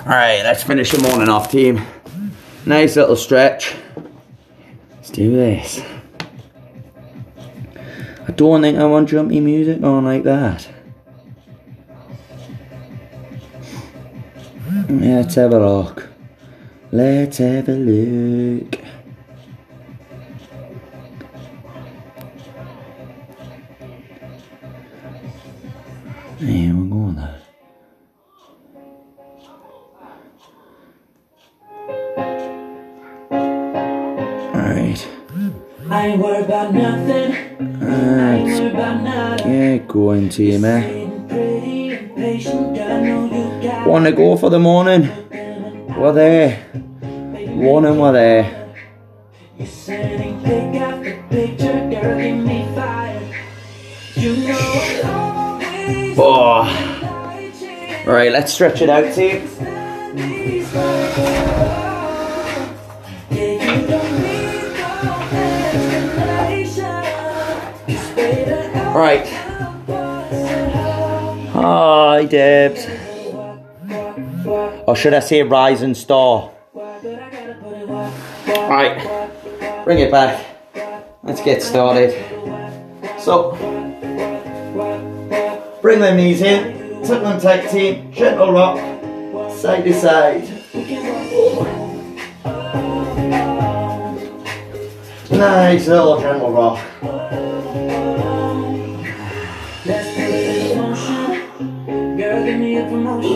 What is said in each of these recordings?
Alright, let's finish the morning off, team. Nice little stretch. Let's do this. I don't think I want jumpy music on like that. Let's have a look. Let's have a look. Here going, to? Ain't pretty and patient, girl, I know you got Wanna go for the morning? We're there. Morning, we're there. You sending pick up picture, girl, give me fire. You know I'll always Oh. like. Alright, let's stretch it out, team. These Hi, Debs. Or should I say Rising Star? Right. Bring it back. Let's get started. So, bring them knees in. Tuck them tight, team. Gentle rock. Side to side. Nice little gentle rock.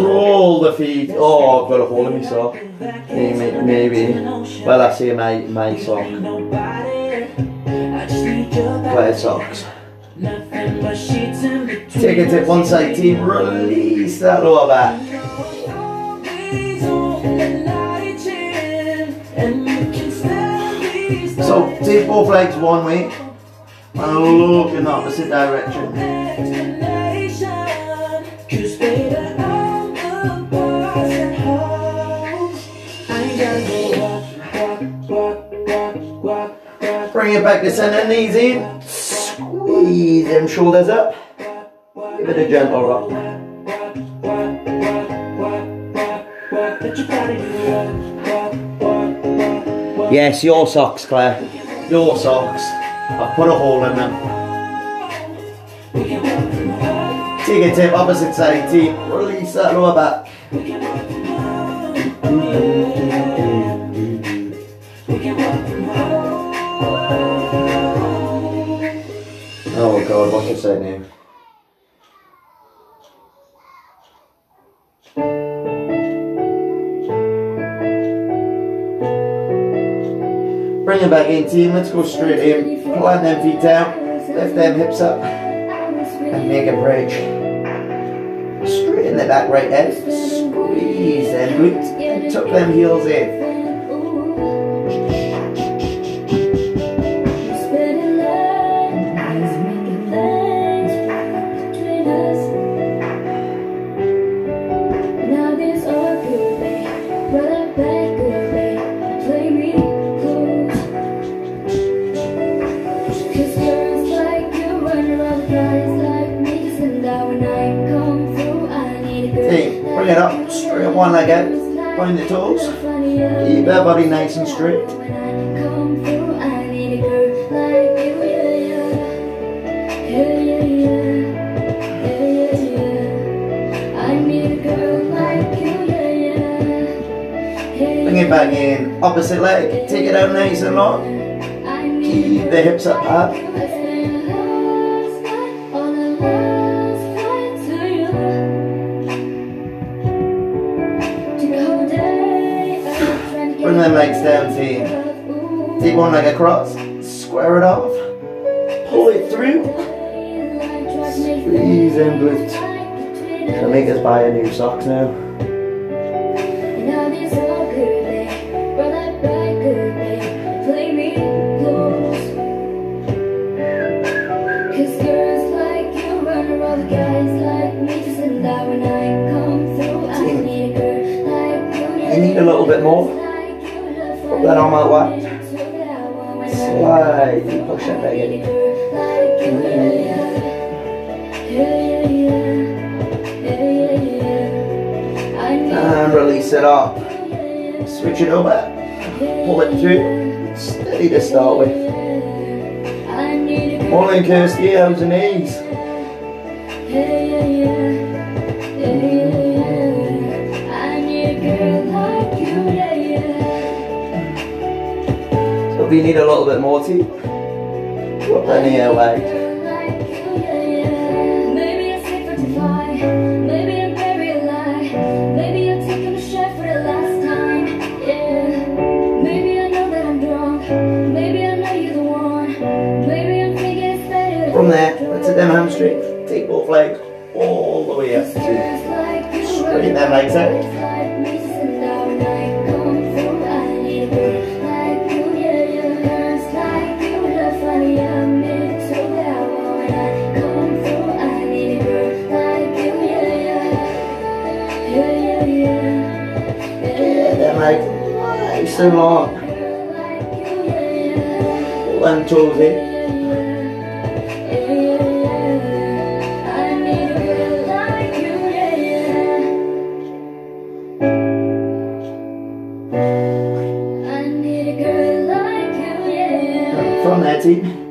Roll the feet. Oh, I've got a hole in my sock. Maybe, maybe. Well, I say my, my sock. Nobody. I just need your Plaid socks. Nothing but sheets in. Take a tip one side, team. Release that lower back. Always on the night chin, and you can still be So, take both legs one way and look in the opposite direction. Bring it back to center, knees in. Squeeze them shoulders up. Give it a gentle rock. Yes, your socks, Claire. Your socks. I've put a hole in them. Take a tip, opposite side, team. Release that lower back. Oh god, what's his name? Bring it back in, team. Let's go straight in. Plant them feet down. Lift them hips up. And make a bridge. Straighten the back right head. Squeeze them glutes. And tuck them heels in. One leg out. Point the toes. Keep that body nice and straight. Bring it back in. Opposite leg. Take it out nice and long. Keep the hips up high. Legs down, team. Take one leg across. Square it off. Pull it through. Squeeze and glutes. Gonna make us buy a new socks now. You need a little bit more. That arm out wide. Slide. Push it back in. And release it up. Switch it over. Pull it through. Steady to start with. Morning, Kirsty. How's the knees? I know you're the one. Maybe I'm thinking it's better. From there, hit them hamstrings. Take both legs all the way up to you straighten them legs out. And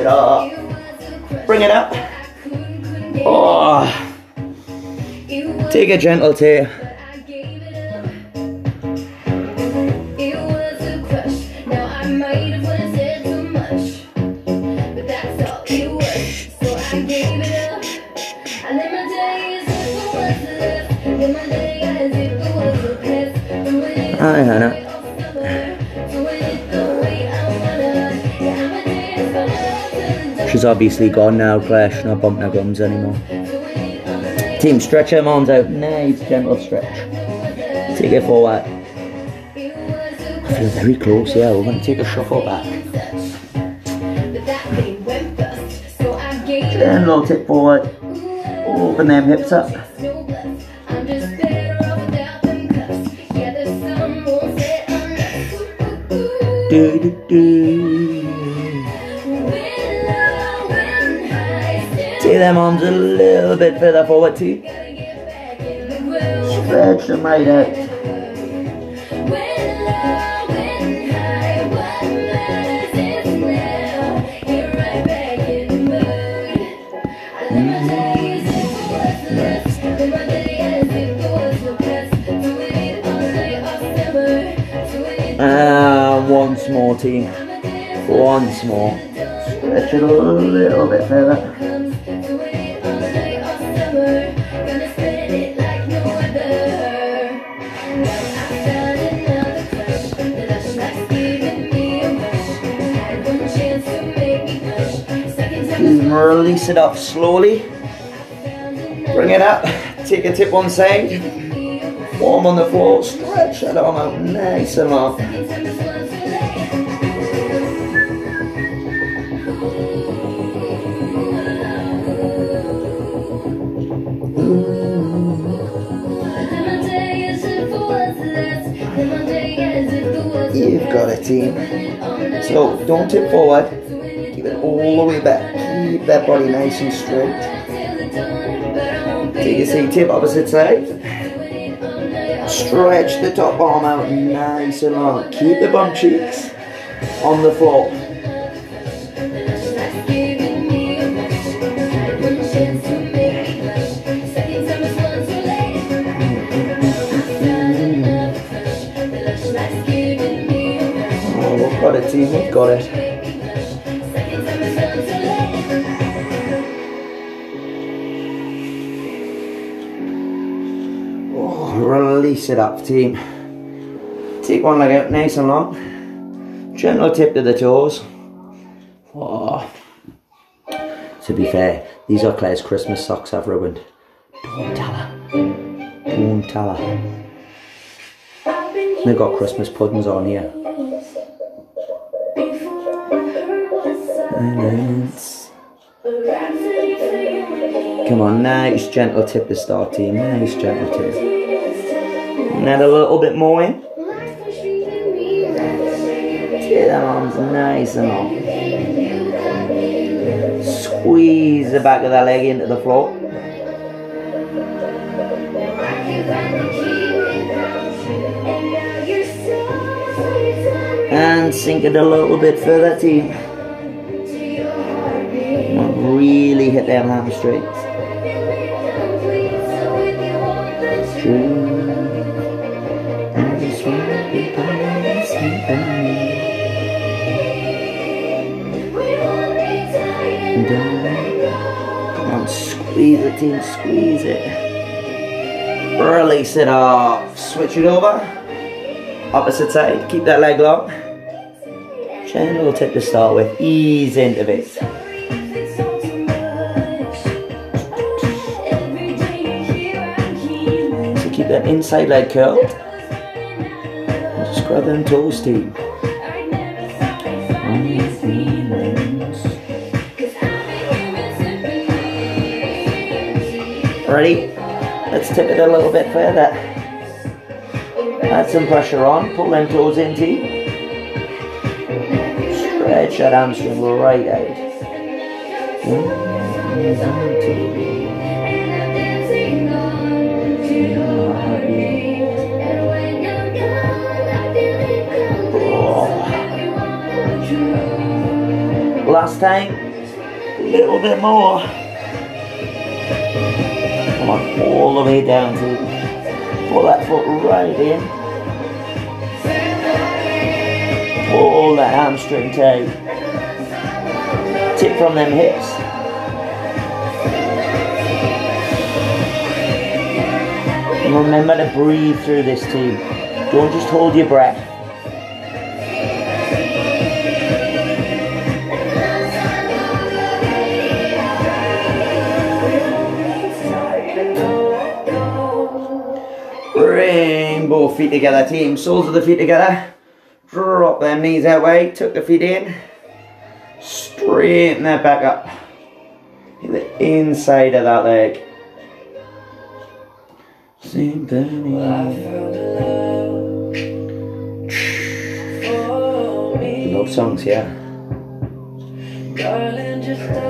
it up. Bring it up. Oh, take a gentle tear. Obviously gone now, Claire. no bump no gums anymore. Team, stretch her arms out. Nice, gentle stretch. Take it forward. Was feel very close, yeah. We're to take a shuffle back. I it Gentle tip forward. Open them hips up. no bluff. I'm them arms a little bit further forward, team. gotta get back in the groove. Stretch them right out. When low, when high, what matters is now. Get right back in the mood. I live my day as if it was the last. Live my day as if there was no past. Doing it all night, all summer. Doing it And once more, team. Once more. till the dawn. Stretch it a little bit further. Release it up slowly. Bring it up. Take a tip one side. Warm on the floor. Stretch that arm out nice and long. You've got it, team. So don't tip forward. Keep it all the way back. That body nice and straight. Take your seat, tip opposite side. Stretch the top arm out nice and long. Keep the bum cheeks on the floor. Oh, got it, team. Got it. Release it up, team. Take one leg out nice and long. Gentle tip to the toes. Oh. To be fair, these are Claire's Christmas socks I've ruined. Don't tell her. Don't tell her. They've got Christmas puddings on here. Come on, nice gentle tip to start team. Nice gentle tip. And add a little bit more in. Get them arms nice and long. Squeeze the back of that leg into the floor. And sink it a little bit further. Not really hit them hamstrings. True. By somebody. Come on, squeeze it, team, squeeze it. Release it off. Switch it over. Opposite side. Keep that leg long. Gentle tip to start with. Ease into it. So keep that inside leg curled. Them toes, team. Ready? Let's tip it a little bit further. Add some pressure on. Pull them toes in, team. Stretch that hamstring right out. One, two, Time, a little bit more. Come on, all the way down to pull that foot right in. Pull that hamstring tight. Tip from them hips. And remember to breathe through this too. Don't just hold your breath. Both feet together, team. Soles of the feet together. Drop them knees that way. Tuck the feet in. Straighten that back up. Hit the inside of that leg. Symphony. Love songs, yeah.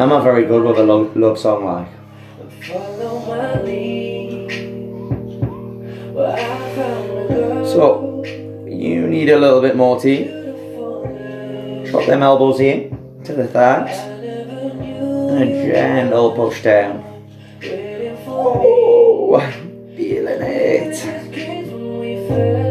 I'm not very good with a love, love song like. So, you need a little bit more tea. Drop them elbows in to the thighs. And a gentle push down. Oh, feeling it.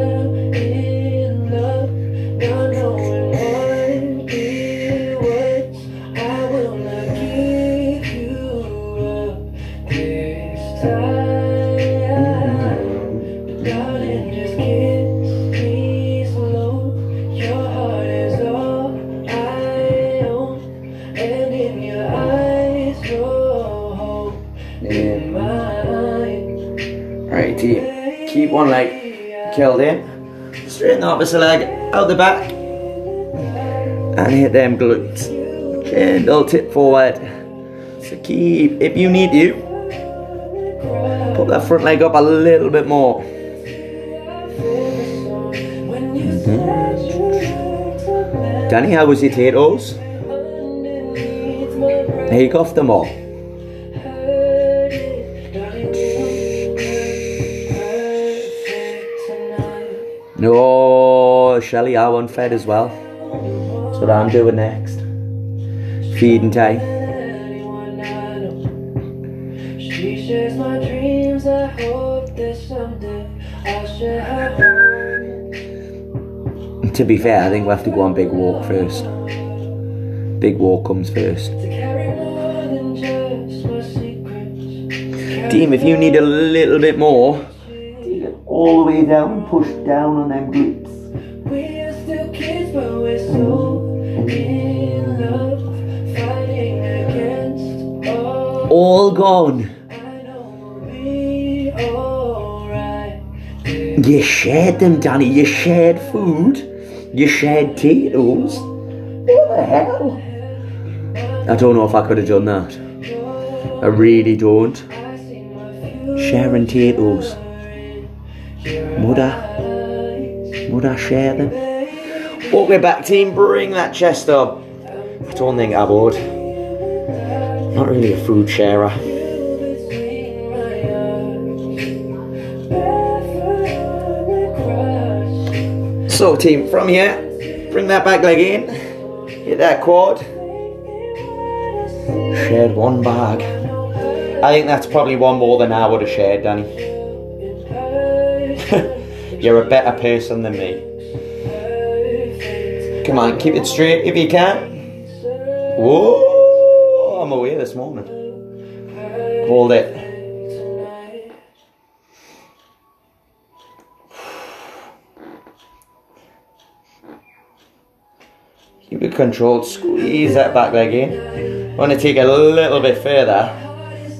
Straighten the opposite leg out the back. And hit them glutes. Gentle tip forward. So keep, if you need to, put that front leg up a little bit more. Mm-hmm. Danny, how was your potatoes? Take off them all. No, Shelly, I want fed as well. That's what I'm doing next. Feeding time. She shares my dreams. I hope that someday I'll share her home. To be fair, I think we have to go on big walk first. Big walk comes first. To carry more than just my secrets. Team, if you need a little bit more, all the way down, push down on them glutes. We are still kids, but we're so in love, fighting against all. All gone. I know we'll be alright. You shared them, Danny. You shared food. You shared potatoes. What the hell? I don't know if I could have done that. I really don't. Sharing potatoes. Would I? Would I share them? It back, team. Bring that chest up. I don't think I would. Not really a food sharer. So, team, from here, bring that back leg in, hit that quad, shared one bag. I think that's probably one more than I would have shared, Danny. You're a better person than me. Come on, keep it straight if you can. Whoa, I'm away this morning. Hold it. Keep it controlled. Squeeze that back leg in. Want to take a little bit further,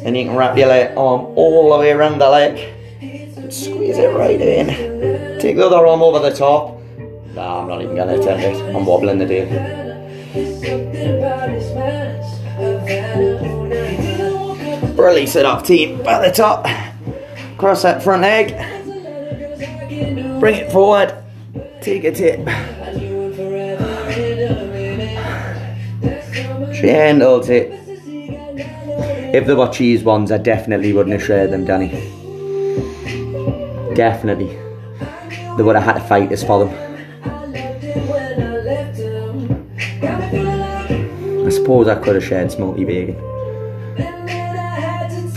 and you can wrap your leg arm all the way around the leg. Squeeze it right in. Take the other arm over the top. Nah, I'm not even gonna attempt it. I'm wobbling the day. Release it up, team. By the top. Cross that front leg. Bring it forward. Take a tip. Gentle tip. If there were cheese ones, I definitely wouldn't have shared them, Danny. Definitely. They would have had to fight us for them. I suppose I could have shared smoky bacon.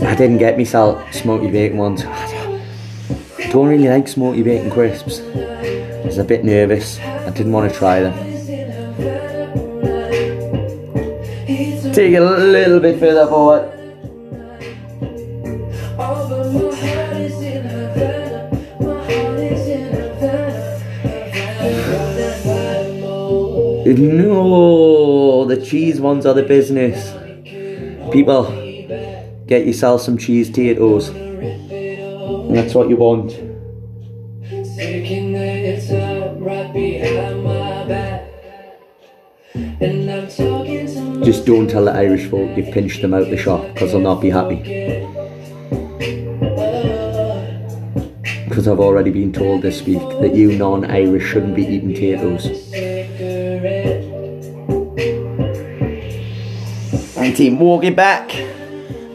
I didn't get myself smoky bacon ones. I don't really like smoky bacon crisps. I was a bit nervous. I didn't want to try them. Take a little bit further forward. No, the cheese ones are the business. People, get yourself some cheese potatoes. That's what you want. Just don't tell the Irish folk you've pinched them out the shop because they'll not be happy. Because I've already been told this week that you non Irish shouldn't be eating potatoes. Team, walk it back.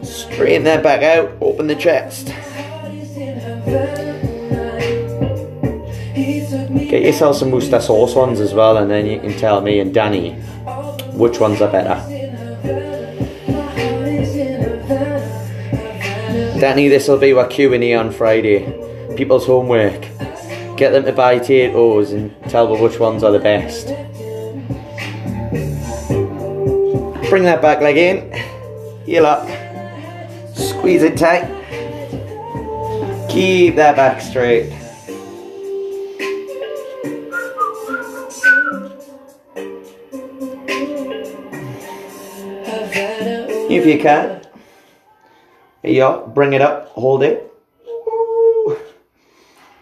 Straighten that back out. Open the chest. Get yourself some Worcester sauce ones as well, and then you can tell me and Danny which ones are better. Danny, this will be our Q&A on Friday. People's homework. Get them to buy potatoes and tell them which ones are the best. Bring that back leg in. Heel up. Squeeze it tight. Keep that back straight. If you can. Yeah, bring it up, hold it.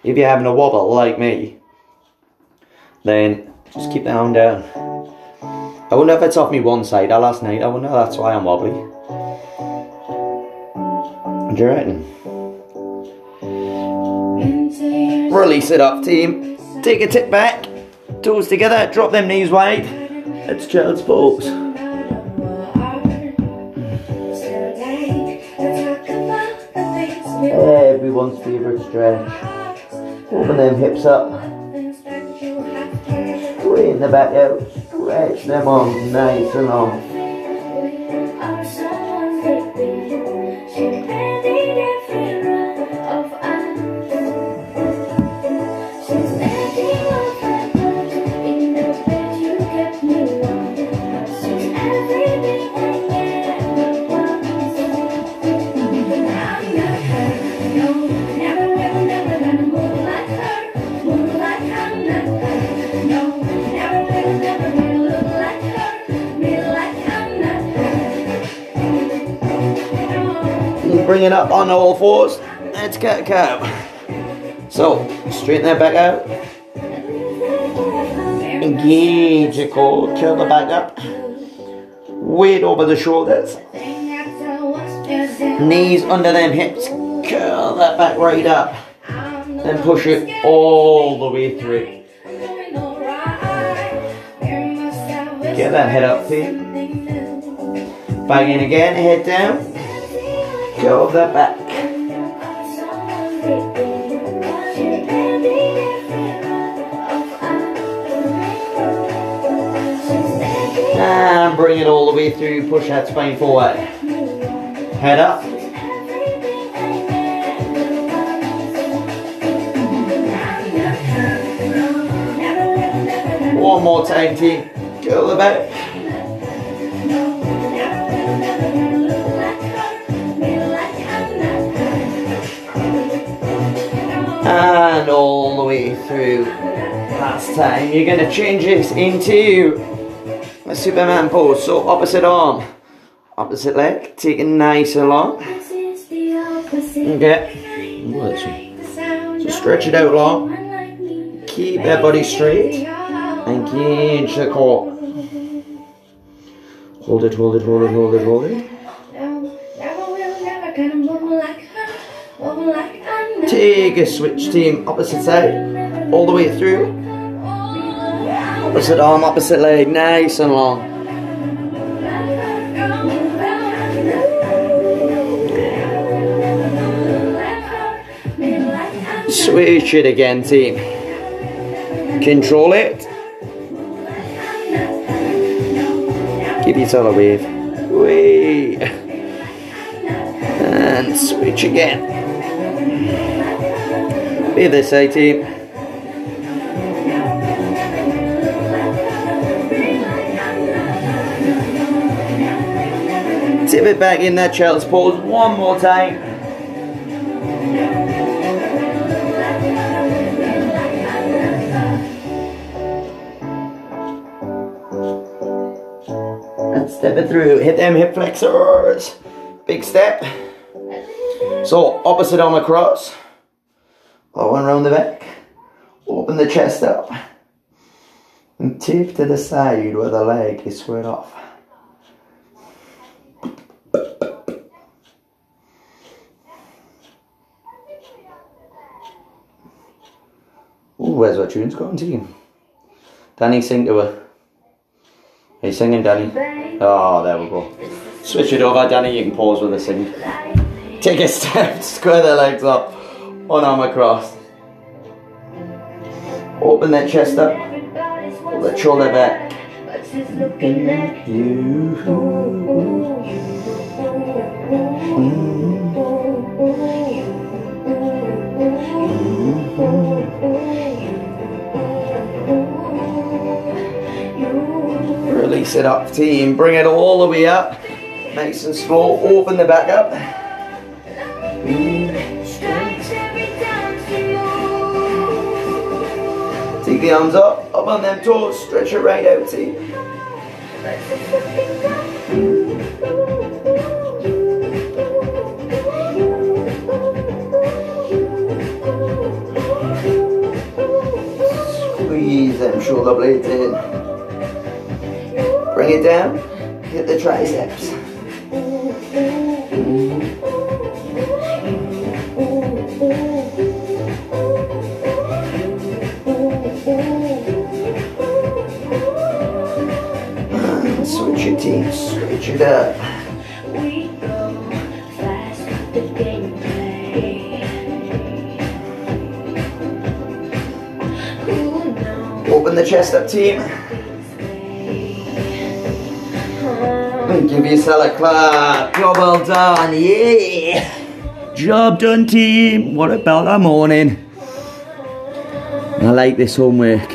If you're having a wobble like me, then just keep the arm down. I wonder if it's off me one side. I last night. I wonder that's why I'm wobbly. Do you reckon? Release it up, team. Take a tip back. Toes together. Drop them knees wide. It's child's pose. Everyone's favourite stretch. Open them hips up. Straighten the back out. Stretch them arms nice and long. Up on all fours. Let's get a. So, Straighten that back out. Engage your core. Curl the back up. Weight over the shoulders. Knees under them hips. Curl that back right up. Then push it all the way through. Get that head up, team. Back in again, head down. Curl the back. And bring it all the way through. Push that spine forward. Head up. One more time, team. Curl the back. And all the way through. Last time, you're going to change this into a Superman pose. So opposite arm, opposite leg, taking nice and long. Okay. So stretch it out long. Keep that body straight. and Engage the core. Hold it, hold it, hold it, hold it, hold it. Take a switch team, opposite side, all the way through. Opposite arm, opposite leg, nice and long. Switch it again, team. Control it. Give yourself a wave. Wave. And switch again. Be this way, team. Tip it back in that child's pose one more time. And step it through. Hit them hip flexors. Big step. So opposite arm across. Or one round the back. Open the chest up. And tip to the side where the leg is squared off. Ooh, where's our tunes gone, team? Danny, sing to her. Are you singing, Danny? Oh, there we go. Switch it over, Danny. You can pause with the sing. Take a step, square the legs up, one arm across. Open that chest up, pull that shoulder back. You. Release it up, team. Bring it all the way up. Nice and slow. Open the back up. Take the arms up, up on them toes. Stretch it right out, team. Squeeze them shoulder blades in. Bring it down. Hit the triceps. Team. Switch it up. We go fast the gameplay. Open the chest up, team. And give yourself a clap. Job well done. Yeah. Job done, team. What about that morning? I like this homework.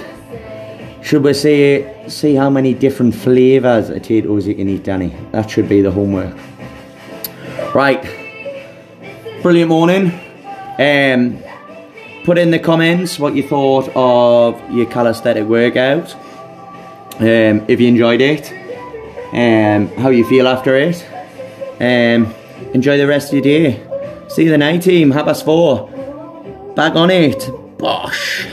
Should we say, see how many different flavours of potatoes you can eat, Danny? That should be the homework. Right. Brilliant morning. Um, put in the comments what you thought of your calisthenic workout. Um, if you enjoyed it, um, how you feel after it. Um, enjoy the rest of your day. See you the night team, half past four. Back on it. Bosh.